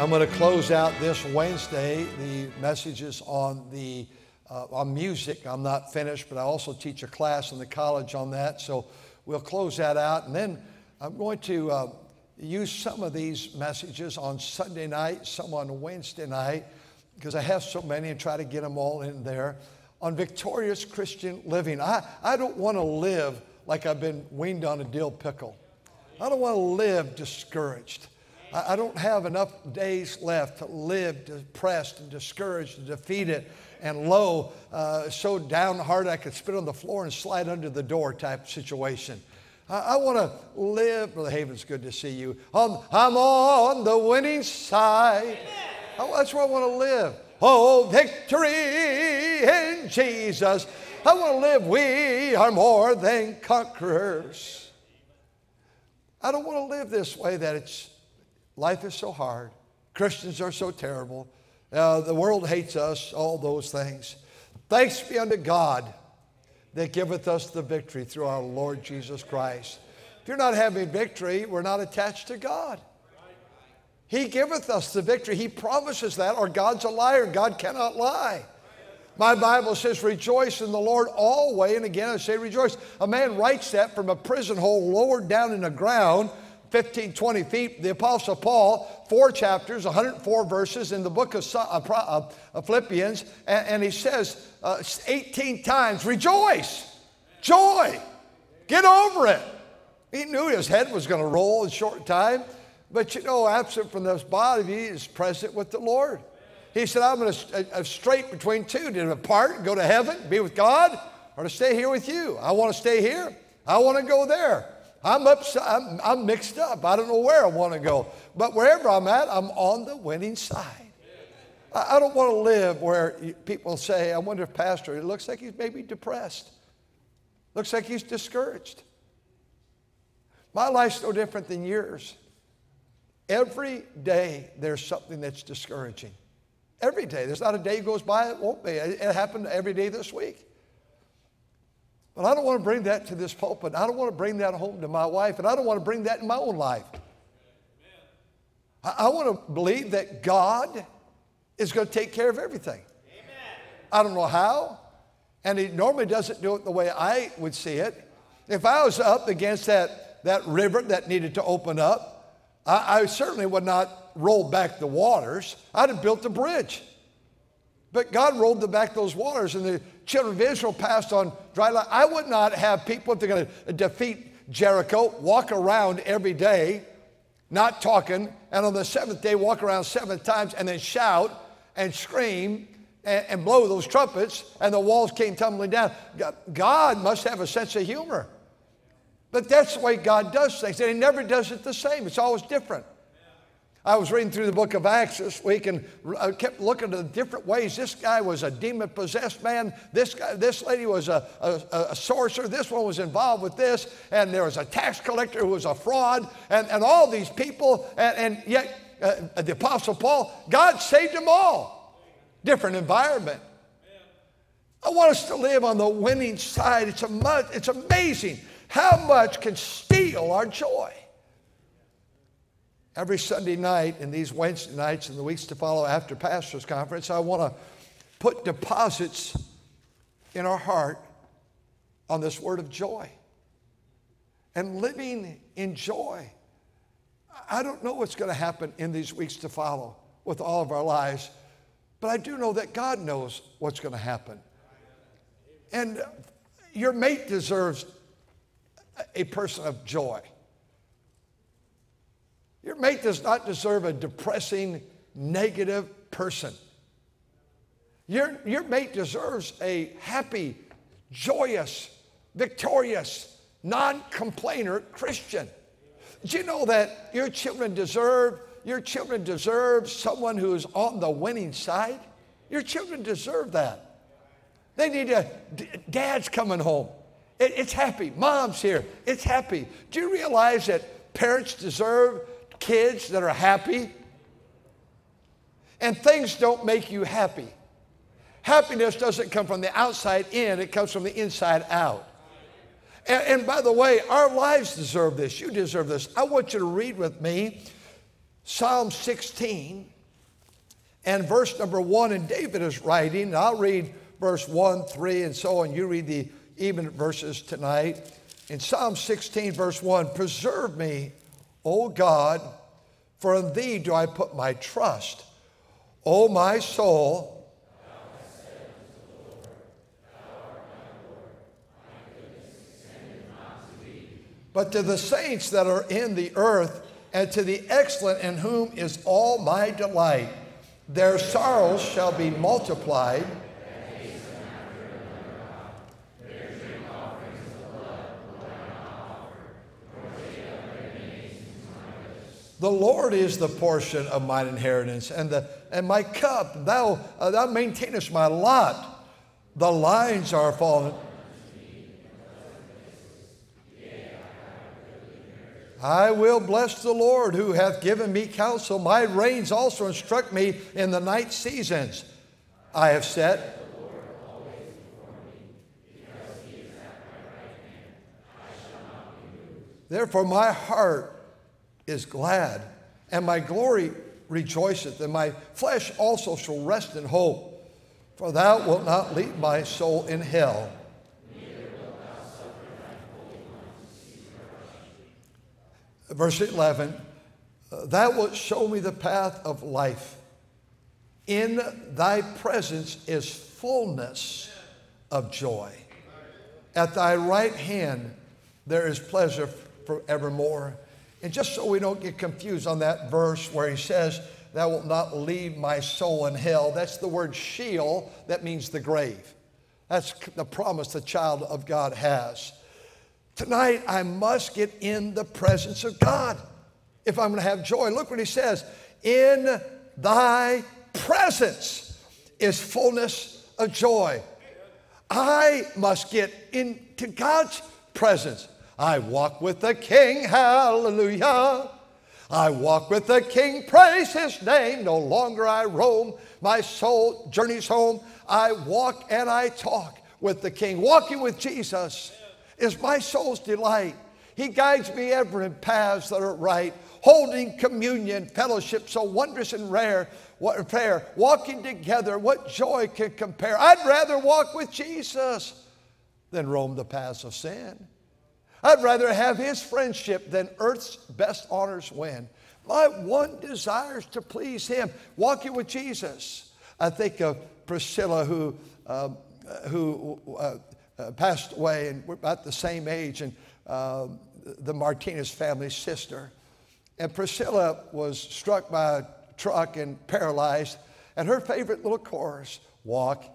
I'm going to close out this Wednesday the messages on the uh, on music. I'm not finished, but I also teach a class in the college on that. So we'll close that out, and then I'm going to uh, use some of these messages on Sunday night, some on Wednesday night, because I have so many, and try to get them all in there on victorious Christian living. I, I don't want to live like I've been weaned on a dill pickle. I don't want to live discouraged. I, I don't have enough days left to live depressed and discouraged and defeated and low, uh, so downhearted I could spit on the floor and slide under the door type situation. I, I want to live, Brother Haven's good to see you. On, I'm on the winning side. Oh, that's where I want to live. Oh, victory in Jesus. I want to live. We are more than conquerors. I don't want to live this way that it's life is so hard. Christians are so terrible. Uh, the world hates us, all those things. Thanks be unto God that giveth us the victory through our Lord Jesus Christ. If you're not having victory, we're not attached to God. He giveth us the victory. He promises that, or God's a liar. God cannot lie. My Bible says, rejoice in the Lord always. And again, I say rejoice. A man writes that from a prison hole lowered down in the ground, 15, 20 feet. The Apostle Paul, four chapters, 104 verses in the book of, uh, of uh, Philippians, and, and, he says uh, 18 times, rejoice, joy, get over it. He knew his head was going to roll in short time. But you know, absent from this body he is present with the Lord. He said, I'm going to uh, straight between two to depart, go to heaven, be with God, or to stay here with you. I want to stay here. I want to go there. I'm, upset, I'm, I'm mixed up. I don't know where I want to go. But wherever I'm at, I'm on the winning side. I, I don't want to live where people say, I wonder if Pastor, it looks like he's maybe depressed. Looks like he's discouraged. My life's no different than yours. Every day there's something that's discouraging. Every day. There's not a day goes by it won't be. It happened every day this week. But I don't want to bring that to this pulpit. I don't want to bring that home to my wife, and I don't want to bring that in my own life. I, I want to believe that God is going to take care of everything. Amen. I don't know how, and He normally doesn't do it the way I would see it. If I was up against that, that river that needed to open up, I, I certainly would not roll back the waters. I'd have built a bridge. But God rolled back those waters, and the children of Israel passed on dry land. I would not have people, if they're going to defeat Jericho, walk around every day, not talking, and on the seventh day, walk around seven times and then shout and scream and, and blow those trumpets, and the walls came tumbling down. God must have a sense of humor. But that's the way God does things, and He never does it the same. It's always different. I was reading through the book of Acts this week and I kept looking at the different ways. This guy was a demon possessed man. This, guy, this lady was a, a, a, sorcerer. This one was involved with this. And there was a tax collector who was a fraud. And, and all these people. And, and yet, uh, the Apostle Paul, God saved them all. Different environment. I want us to live on the winning side. It's, a, it's amazing how much can steal our joy? Every Sunday night and these Wednesday nights and the weeks to follow after Pastor's Conference, I want to put deposits in our heart on this word of joy and living in joy. I don't know what's going to happen in these weeks to follow with all of our lives, but I do know that God knows what's going to happen. And your mate deserves a person of joy. Your mate does not deserve a depressing, negative person. Your, your mate deserves a happy, joyous, victorious, non complainer Christian. Do you know that your children deserve, your children deserve someone who's on the winning side? Your children deserve that. They need a, dad's coming home. It, it's happy. Mom's here. It's happy. Do you realize that parents deserve kids that are happy? And things don't make you happy. Happiness doesn't come from the outside in, it comes from the inside out. And, and, by the way, our lives deserve this. You deserve this. I want you to read with me Psalm 16 and verse number one. And David is writing, and I'll read verse 1, 3, and so on. You read the even verses tonight. In Psalm 16, verse 1 Preserve me, O God, for in thee do I put my trust. O my soul, but to the saints that are in the earth, and to the excellent in whom is all my delight. Their sorrows shall be multiplied. The Lord is the portion of mine inheritance and, the, and my cup. Thou, uh, thou maintainest my lot. The lines are fallen. I will bless the Lord who hath given me counsel. My reins also instruct me in the night seasons. I have set. Therefore, my heart is glad, and my glory rejoiceth, and my flesh also shall rest in hope. For thou wilt not leave my soul in hell. Verse 11, thou wilt show me the path of life. In thy presence is fullness of joy. At thy right hand there is pleasure forevermore. And just so we don't get confused on that verse where he says, Thou wilt not leave my soul in hell, that's the word Sheol, that means the grave. That's the promise the child of God has. Tonight, I must get in the presence of God if I'm going to have joy. Look what he says In thy presence is fullness of joy. I must get into God's presence. I walk with the King, hallelujah. I walk with the King, praise his name. No longer I roam, my soul journeys home. I walk and I talk with the King. Walking with Jesus is my soul's delight. He guides me ever in paths that are right, holding communion, fellowship so wondrous and rare. What prayer, walking together, what joy can compare? I'd rather walk with Jesus than roam the paths of sin. I'd rather have his friendship than earth's best honors win. My one desire is to please him, walking with Jesus. I think of Priscilla, who, uh, who uh, passed away, and we're about the same age, and um, the Martinez family's sister. And Priscilla was struck by a truck and paralyzed, and her favorite little chorus, Walking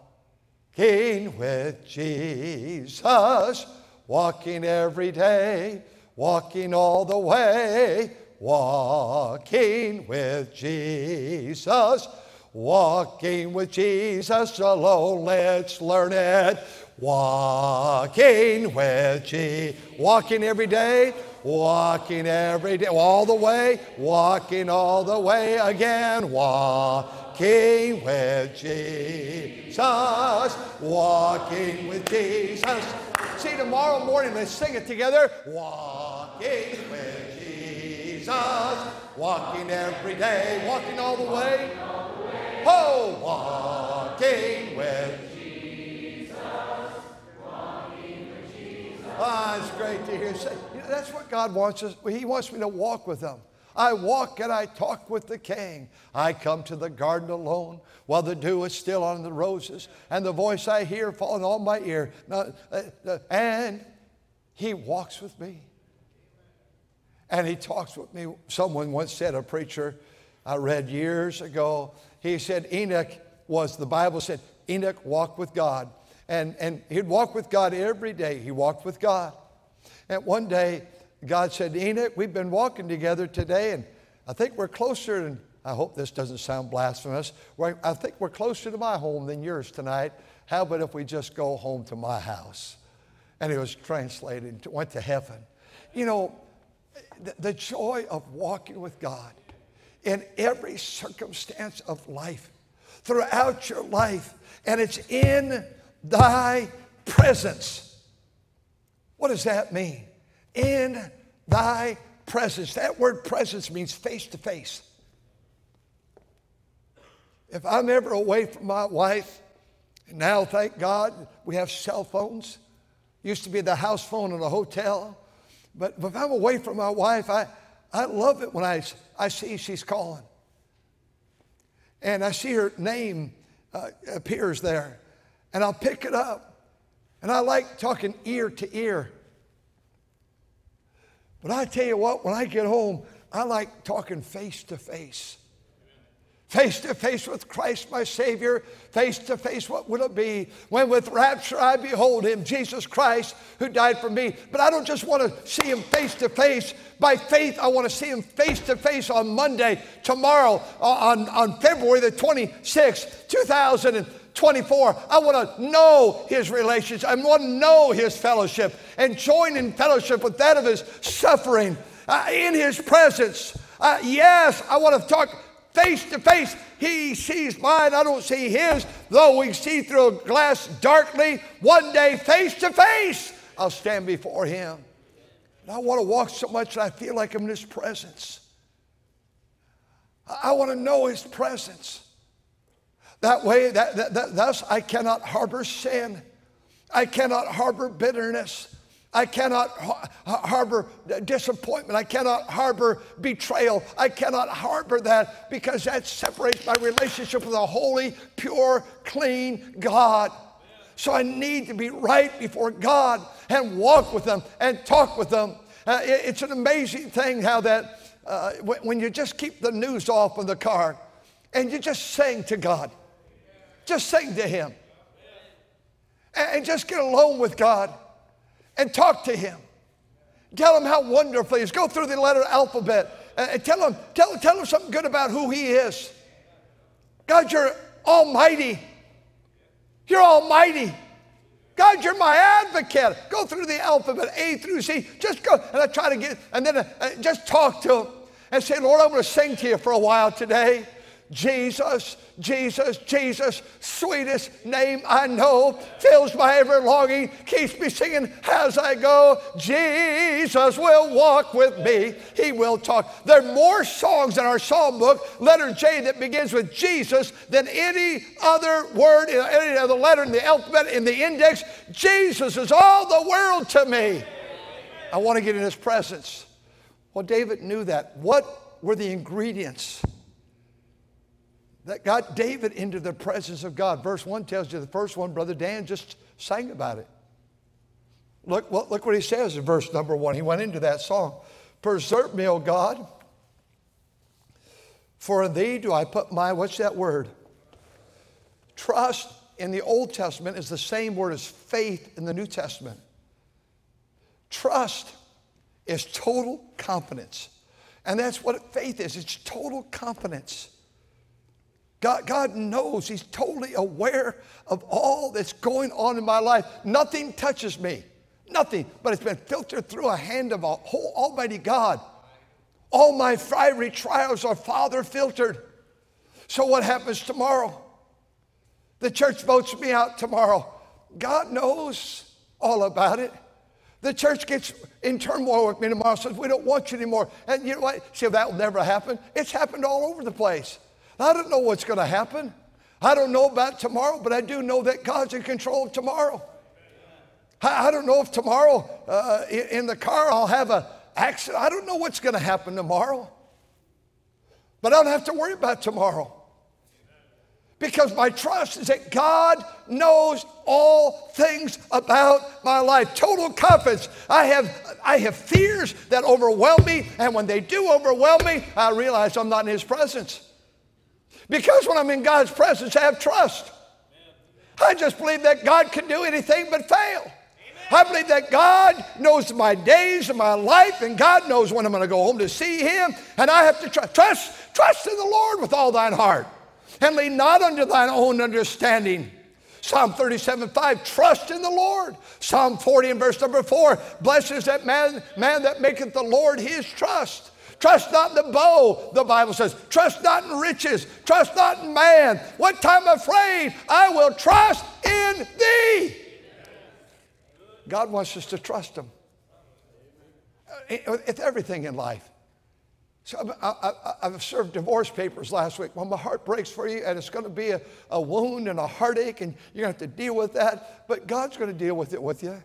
with Jesus walking every day, walking all the way, walking with Jesus. Walking with Jesus alone, let's learn it. Walking with Jesus, walking every day, walking every day, all the way, walking all the way again, walking with Jesus, walking with Jesus see tomorrow morning. Let's sing it together. Walking with Jesus, walking every day, walking all the way. Oh, walking with Jesus, walking with Jesus. Ah, it's great to hear. You know, that's what God wants us. He wants me to walk with Him. I walk and I talk with the king. I come to the garden alone while the dew is still on the roses and the voice I hear falling on my ear. Uh, uh, and he walks with me. And he talks with me. Someone once said, a preacher I read years ago, he said Enoch was, the Bible said, Enoch walked with God. And, and he'd walk with God every day. He walked with God. And one day, God said, Enoch, we've been walking together today, and I think we're closer than I hope this doesn't sound blasphemous. I think we're closer to my home than yours tonight. How about if we just go home to my house? And it was translated, went to heaven. You know, the, the joy of walking with God in every circumstance of life, throughout your life, and it's in thy presence. What does that mean? In thy presence. That word presence means face to face. If I'm ever away from my wife, and now thank God we have cell phones. Used to be the house phone in a hotel. But if I'm away from my wife, I, I love it when I, I see she's calling. And I see her name uh, appears there. And I'll pick it up. And I like talking ear to ear. But I tell you what, when I get home, I like talking face to face face to face with Christ my Savior, face to face, what will it be when with rapture I behold Him, Jesus Christ, who died for me? But I don't just want to see Him face to face. By faith, I want to see Him face to face on Monday, tomorrow, on, on February the 26th, 2024. I want to know His relationship. I want to know His fellowship and join in fellowship with that of His suffering uh, in His presence. Uh, yes, I want to talk face to face. He sees mine, I don't see his. Though we see through a glass darkly, one day face to face, I'll stand before him. And I want to walk so much that I feel like I'm in his presence. I want to know his presence. That way, that, that, that, thus I cannot harbor sin. I cannot harbor bitterness. I cannot harbor disappointment. I cannot harbor betrayal. I cannot harbor that because that separates my relationship with a holy, pure, clean God. So I need to be right before God and walk with them and talk with them. Uh, it's an amazing thing how that uh, when you just keep the news off of the car and you just sing to God, just sing to Him, and just get alone with God and talk to him. Tell him how wonderful he is. Go through the letter alphabet and tell him, tell, tell him something good about who he is. God, you're almighty. You're almighty. God, you're my advocate. Go through the alphabet, A through C. Just go. And I try to get, and then uh, just talk to him and say, Lord, I'm going to sing to you for a while today. Jesus, Jesus, Jesus, sweetest name I know, fills my ever longing, keeps me singing as I go. Jesus will walk with me, He will talk. There are more songs in our psalm book, letter J, that begins with Jesus than any other word, any other letter in the alphabet, in the index. Jesus is all the world to me. I want to get in His presence. Well, David knew that. What were the ingredients? That got David into the presence of God. Verse 1 tells you the first one, Brother Dan just sang about it. Look, look what he says in verse number one. He went into that song. Preserve me, O God, for in thee do I put my, what's that word? Trust in the Old Testament is the same word as faith in the New Testament. Trust is total confidence. And that's what faith is it's total confidence. God, God knows, He's totally aware of all that's going on in my life. Nothing touches me, nothing, but it's been filtered through a hand of a whole Almighty God. All my fiery trials are Father filtered. So, what happens tomorrow? The church votes me out tomorrow. God knows all about it. The church gets in turmoil with me tomorrow, says, We don't want you anymore. And you know what? See, that will never happen. It's happened all over the place. I don't know what's going to happen. I don't know about tomorrow, but I do know that God's in control of tomorrow. I, I don't know if tomorrow uh, in, in the car I'll have an accident. I don't know what's going to happen tomorrow. But I don't have to worry about tomorrow. Because my trust is that God knows all things about my life. Total confidence. I have, I have fears that overwhelm me, and when they do overwhelm me, I realize I'm not in His presence. Because when I'm in God's presence, I have trust. I just believe that God can do anything but fail. I believe that God knows my days and my life, and God knows when I'm going to go home to see Him. And I have to tr- trust, Trust in the Lord with all thine heart, and lean not unto thine own understanding. Psalm 37, 5, trust in the Lord. Psalm 40 and verse number 4, blessed is that man, man that maketh the Lord his trust. Trust not in the bow, the Bible says. Trust not in riches. Trust not in man. What time afraid, I will trust in thee. God wants us to trust him. Uh, it's everything in life. So I, have served divorce papers last week. Well, my heart breaks for you, and it's going to be a, a wound and a heartache, and you're going to have to deal with that. But God's going to deal with it with you.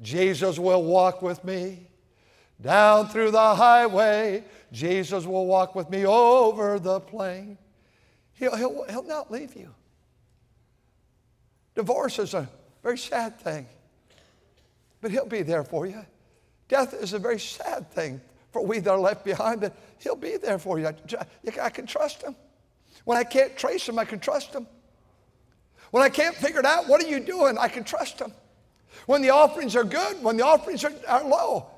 Jesus will walk with me down through the highway. Jesus will walk with me over the plain. He'll, he'll, he'll not leave you. Divorce is a very sad thing, but He'll be there for you. Death is a very sad thing for we that are left behind, but He'll be there for you. I can trust Him. When I can't trace Him, I can trust Him. When I can't figure it out, what are you doing? I can trust Him. When the offerings are good, when the offerings are, are low,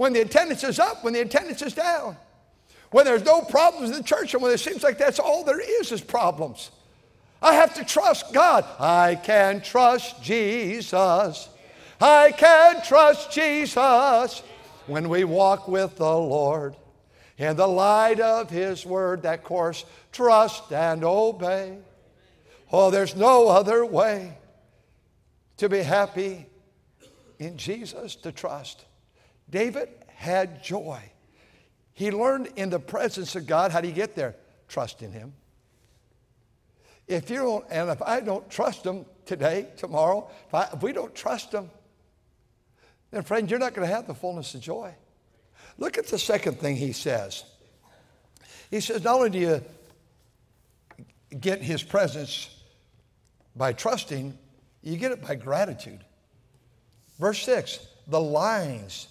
when the attendance is up, when the attendance is down, when there's no problems in the church, and when it seems like that's all there is is problems. I have to trust God. I can trust Jesus. I can trust Jesus when we walk with the Lord in the light of His Word, that course, trust and obey. Oh, there's no other way to be happy in Jesus to trust. David had joy. He learned in the presence of God how do you get there? Trust in Him. If you don't, and if I don't trust Him today, tomorrow, if, I, if we don't trust Him, then, friend, you're not going to have the fullness of joy. Look at the second thing he says. He says, not only do you get his presence by trusting, you get it by gratitude. Verse 6 the lines.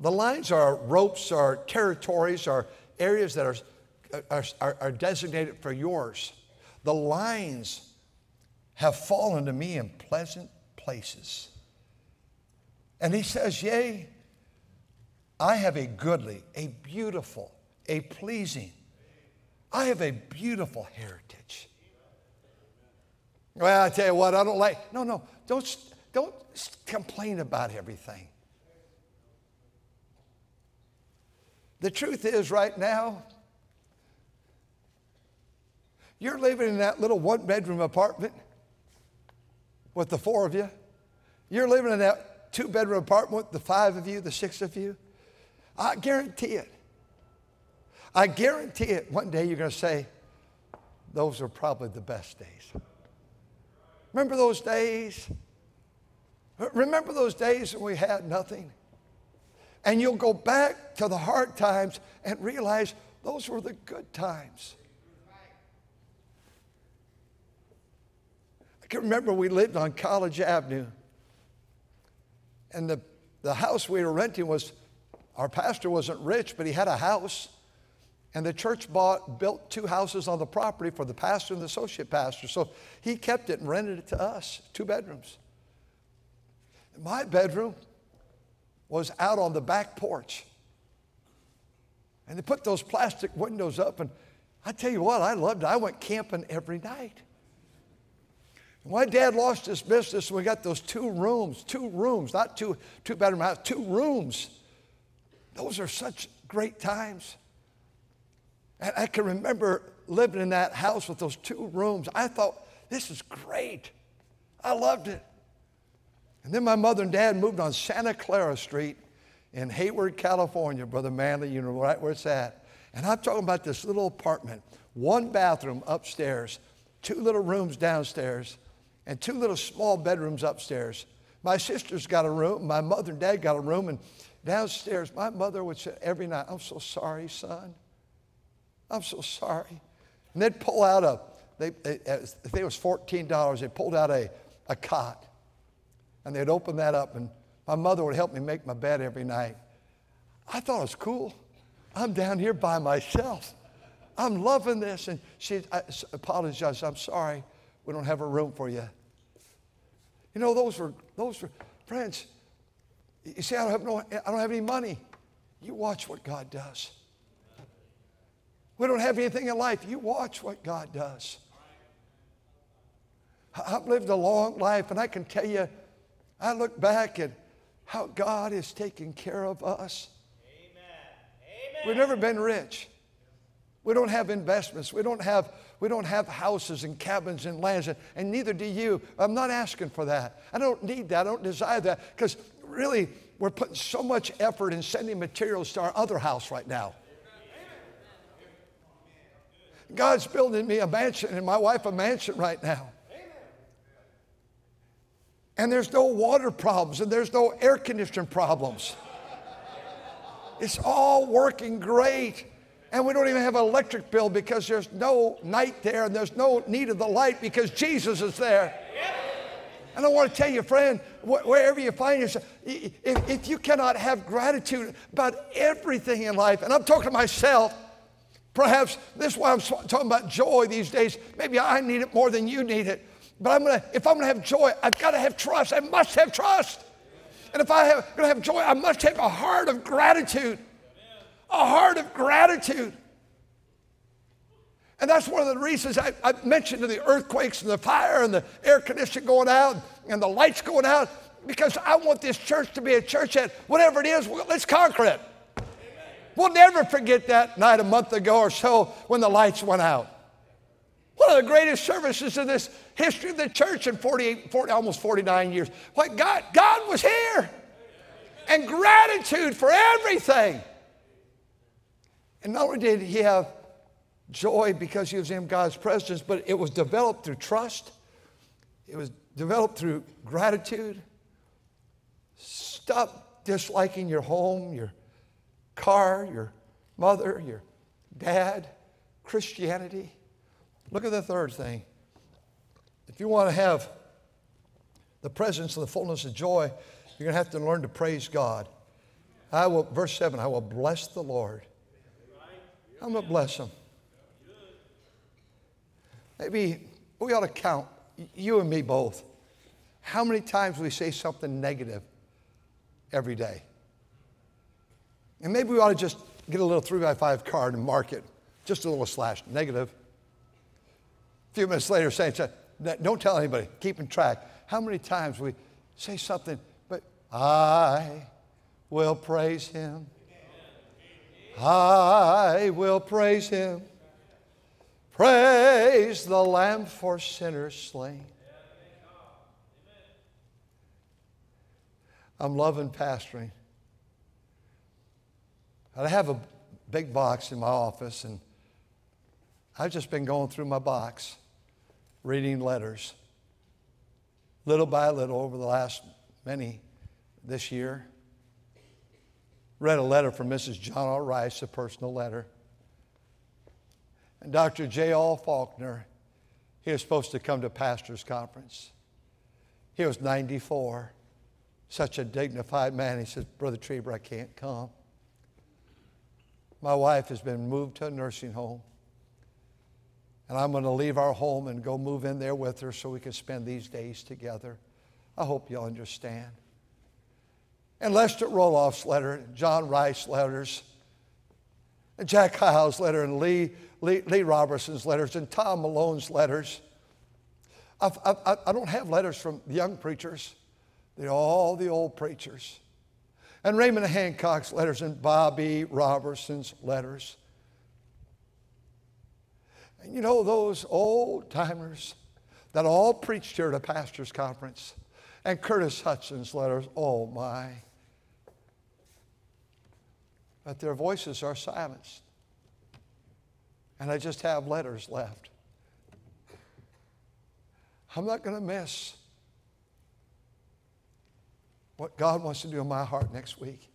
The lines are ropes, are territories, are areas that are, are, are designated for yours. The lines have fallen to me in pleasant places. And he says, Yea, I have a goodly, a beautiful, a pleasing, I have a beautiful heritage. Well, I tell you what, I don't like, no, no, don't, don't complain about everything. The truth is, right now, you're living in that little one bedroom apartment with the four of you. You're living in that two bedroom apartment, with the five of you, the six of you? I guarantee it. I guarantee it. One day you're going to say, those are probably the best days. Remember those days? Remember those days when we had nothing? And you'll go back to the hard times and realize those were the good times. I can remember we lived on College Avenue and the, the house we were renting was, our pastor wasn't rich, but he had a house. And the church bought, built two houses on the property for the pastor and the associate pastor. So he kept it and rented it to us, two bedrooms. My bedroom was out on the back porch. And they put those plastic windows up, and I tell you what, I loved it. I went camping every night. My dad lost his business, and we got those two rooms, two rooms, not two, two bedroom house, two rooms. Those are such great times. And I can remember living in that house with those two rooms. I thought, this is great. I loved it. And then my mother and dad moved on Santa Clara Street in Hayward, California, Brother Manley, you know right where it's at. And I'm talking about this little apartment, one bathroom upstairs, two little rooms downstairs and two little small bedrooms upstairs. My sister's got a room, my mother and dad got a room, and downstairs, my mother would say every night, I'm so sorry, son. I'm so sorry. And they'd pull out a, they, it was $14, they pulled out a, a cot. And they'd open that up, and my mother would help me make my bed every night. I thought it was cool. I'm down here by myself. I'm loving this. And she apologized. I'm sorry, we don't have a room for you. You know, those were, those were, friends, you see, I don't have, no, I don't have any money. You watch what God does. We don't have anything in life. You watch what God does. I've lived a long life, and I can tell you, I look back at how God has taken care of us. Amen. Amen. We've never been rich. We don't have investments. We don't have, we don't have houses and cabins and lands, and, and neither do you. I'm not asking for that. I don't need that. I don't desire that because really, we're putting so much effort in sending materials to our other house right now. God's building me a mansion and my wife a mansion right now. And there's no water problems and there's no air conditioning problems. It's all working great. And we don't even have an electric bill because there's no night there and there's no need of the light because Jesus is there. And I want to tell you, friend, wherever you find yourself, if you cannot have gratitude about everything in life, and I'm talking to myself, perhaps this is why I'm talking about joy these days. Maybe I need it more than you need it. But I'm gonna, if I'm gonna have joy, I've got to have trust. I must have trust. And if I am gonna have joy, I must have a heart of gratitude. A heart of gratitude. And that's one of the reasons I, I mentioned the earthquakes and the fire and the air conditioning going out and the lights going out, because I want this church to be a church that whatever it is, let's conquer it. We'll never forget that night a month ago or so when the lights went out. One of the greatest services in this history of the church in 48, 40, almost 49 years. What God, God was here. And gratitude for everything. And not only did he have joy because he was in God's presence, but it was developed through trust. It was developed through gratitude. Stop disliking your home, your car, your mother, your dad, Christianity. Look at the third thing. If you want to have the presence and the fullness of joy, you're going to have to learn to praise God. I will, verse 7, I will bless the Lord. I'm going to bless him. Maybe we ought to count, you and me both, how many times we say something negative every day. And maybe we ought to just get a little three by five card and mark it, just a little slash, negative. A few minutes later, saying, don't tell anybody, keeping track. How many times we say something, but I will praise him. I will praise him. Praise the Lamb for sinners slain. I'm loving pastoring. I have a big box in my office, and I've just been going through my box, reading letters, little by little over the last many this year. Read a letter from Mrs. John R. Rice, a personal letter. And Dr. J. L. Faulkner, he was supposed to come to pastor's conference. He was 94, such a dignified man. He says, Brother Trieber, I can't come. My wife has been moved to a nursing home. And I'm going to leave our home and go move in there with her so we can spend these days together. I hope you'll understand. And Lester Roloff's letter, John Rice's letters, and Jack Hyles' letter, and Lee Lee, Lee Roberson's letters and Tom Malone's letters. I've, I've, I don't have letters from young preachers. They're all the old preachers. And Raymond Hancock's letters and Bobby Robertson's letters. And you know, those old timers that all preached here at a pastor's conference, and Curtis Hudson's letters, oh my. But their voices are silenced and I just have letters left. I'm not going to miss what God wants to do in my heart next week.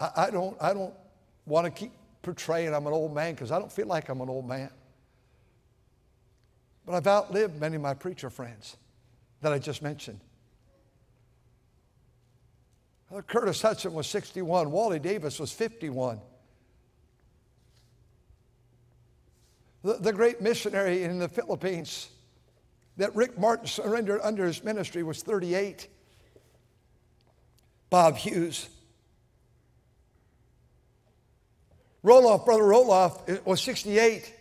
I, I don't, I don't want to keep portraying I'm an old man because I don't feel like I'm an old man. But I've outlived many of my preacher friends that I just mentioned. Curtis Hudson was 61, Wally Davis was 51. the, the great missionary in the Philippines that Rick Martin surrendered under his ministry was 38. Bob Hughes. Roloff, Brother Roloff, was 68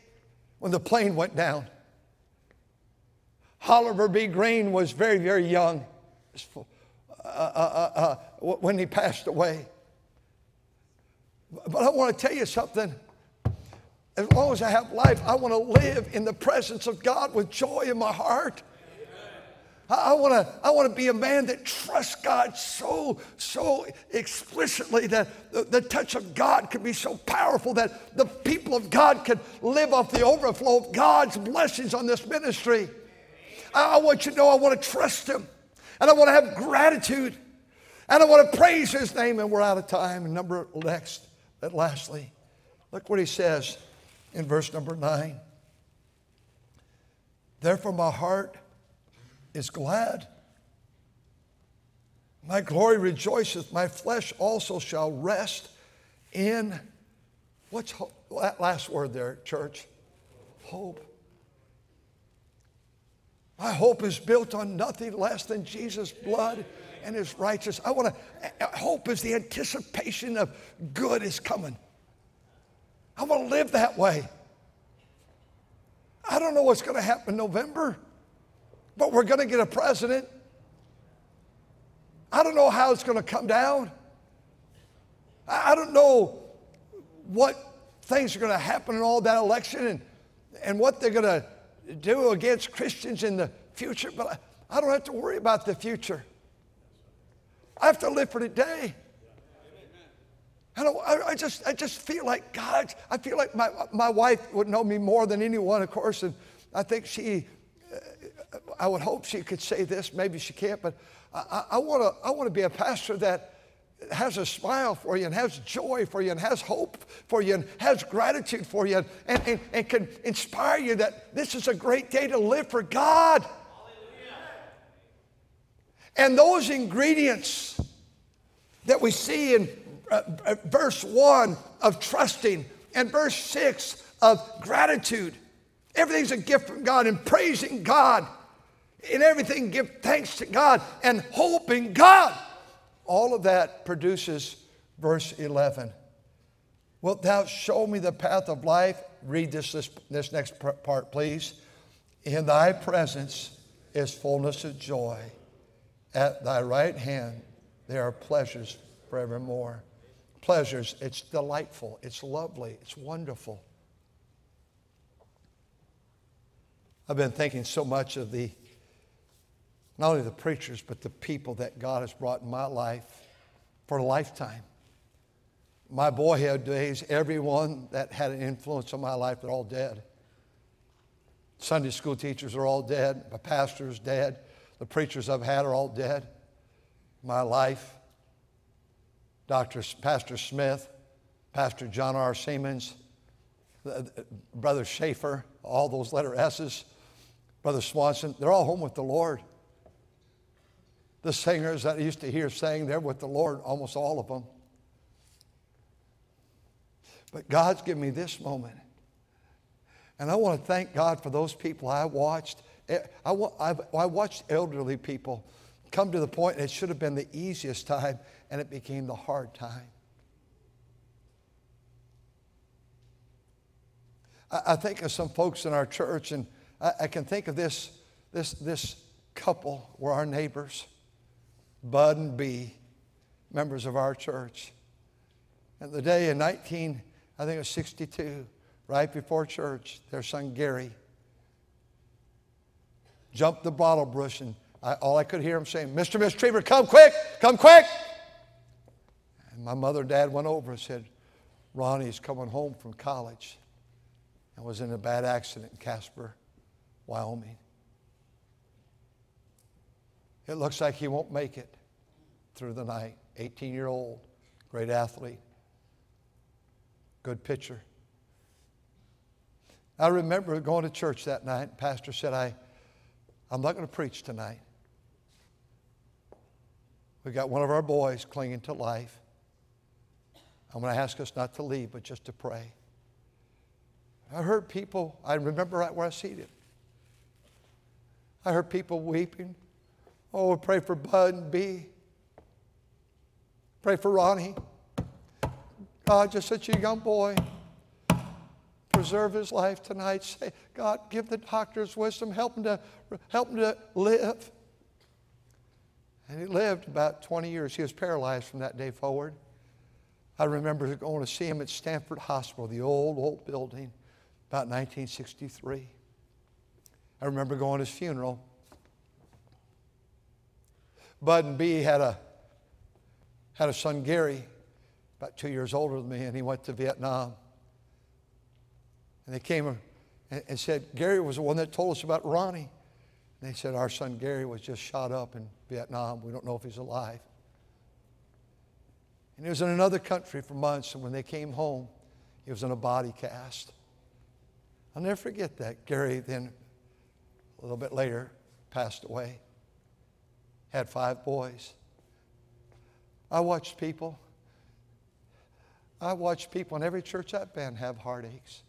when the plane went down. Oliver B. Greene was very, very young uh, uh, uh, uh when he passed away. But I want to tell you something. As long as I have life, I want to live in the presence of God with joy in my heart. I want to I want to be a man that trusts God so so explicitly that the, the, touch of God can be so powerful that the people of God can live off the overflow of God's blessings on this ministry. I, I want you to know I want to trust Him, and I want to have gratitude, and I want to praise His name. And we're out of time. And number next, and lastly, look what He says in verse number nine. Therefore, my heart is glad. My glory rejoiceth, my flesh also shall rest in what's that last word there, church? Hope. My hope is built on nothing less than Jesus' blood and his righteousness. I want to, hope is the anticipation of good is coming. I want to live that way. I don't know what's going to happen November. But we're going to get a president. I don't know how it's going to come down. I don't know what things are going to happen in all that election and, and what they're going to do against Christians in the future, but I, I don't have to worry about the future. I have to live for today. I, I, I, just, I just feel like God, I feel like my, my wife would know me more than anyone, of course, and I think she I would hope she could say this. Maybe she can't, but I, I want to I wanna be a pastor that has a smile for you and has joy for you and has hope for you and has gratitude for you and, and, and can inspire you that this is a great day to live for God. And those ingredients that we see in uh, uh, verse 1 of trusting and verse 6 of gratitude, everything's a gift from God and praising God in everything, give thanks to God and hope in God. All of that produces verse 11. Wilt thou show me the path of life? Read this, this, this next part, please. In thy presence is fullness of joy. At thy right hand there are pleasures forevermore. Pleasures, it's delightful, it's lovely, it's wonderful. I've been thinking so much of the not only the preachers, but the people that God has brought in my life for a lifetime. My boyhood days, everyone that had an influence on my life, they're all dead. Sunday school teachers are all dead. My pastor is dead. The preachers I've had are all dead. My life, Dr. Pastor Smith, Pastor John R. Siemens, uh, uh, Brother Schaefer, all those letter S's, Brother Swanson, they're all home with the Lord the singers that I used to hear sang there with the Lord, almost all of them. But God's given me this moment. And I want to thank God for those people I watched. Eh, I, I watched elderly people come to the point it should have been the easiest time, and it became the hard time. I, think of some folks in our church, and I, can think of this, this, this couple were our neighbors. Bud and B, members of our church. And the day in 19, I think it was 62, right before church, their son Gary jumped the bottle brush, and I, all I could hear him saying, Mr. Miss Trieber, come quick, come quick. And my mother and dad went over and said, Ronnie's coming home from college and was in a bad accident in Casper, Wyoming. It looks like he won't make it through the night. 18 year old, great athlete, good pitcher. I remember going to church that night. Pastor said, I, I'm not going to preach tonight. We got one of our boys clinging to life. I'm going to ask us not to leave, but just to pray. I heard people, I remember right where I seated. I heard people weeping. Oh, pray for Bud and B. Pray for Ronnie. God, just such a young boy. preserve his life tonight. Say, God, give the doctors wisdom. Help him to, help him to live. And he lived about 20 years. He was paralyzed from that day forward. I remember going to see him at Stanford Hospital, the old, old building, about 1963. I remember going to his funeral. Bud and Bee had a, had a son, Gary, about two years older than me, and he went to Vietnam. And they came and, and said, Gary was the one that told us about Ronnie. And they said, Our son Gary was just shot up in Vietnam. We don't know if he's alive. And he was in another country for months, and when they came home, he was in a body cast. I'll never forget that. Gary then, a little bit later, passed away. Had five boys. I watched people. I watched people in every church I've been have heartaches.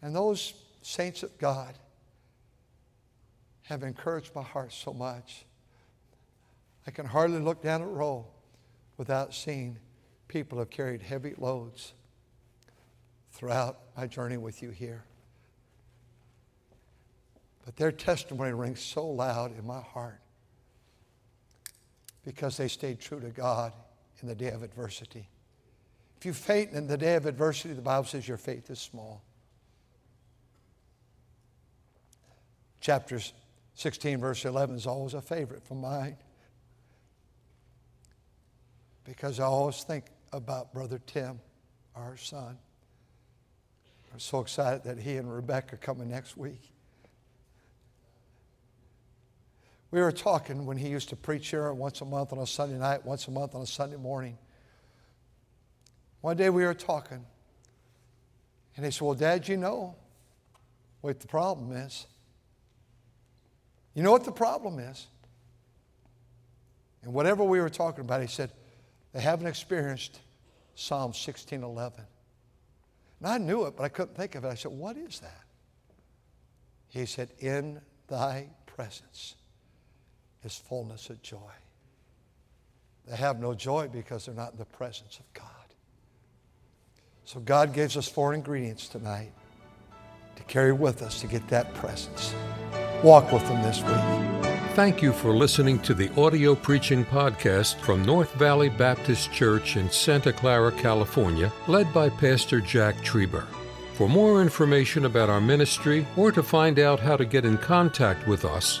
And those saints of God have encouraged my heart so much. I can hardly look down a row without seeing people have carried heavy loads throughout my journey with you here. But their testimony rings so loud in my heart because they stayed true to God in the day of adversity. If you faint in the day of adversity, the Bible says your faith is small. Chapters 16, verse 11 is always a favorite for mine because I always think about Brother Tim, our son. I'm so excited that he and Rebecca are coming next week. We were talking when he used to preach here once a month on a Sunday night, once a month on a Sunday morning. One day we were talking, and he said, Well, Dad, you know what the problem is. You know what the problem is? And whatever we were talking about, he said, they haven't experienced Psalm 16:11. And I knew it, but I couldn't think of it. I said, What is that? He said, In thy presence is fullness of joy. They have no joy because they're not in the presence of God. So God gives us four ingredients tonight to carry with us to get that presence. Walk with them this week. Thank you for listening to the audio preaching podcast from North Valley Baptist Church in Santa Clara, California, led by Pastor Jack Trieber. For more information about our ministry or to find out how to get in contact with us,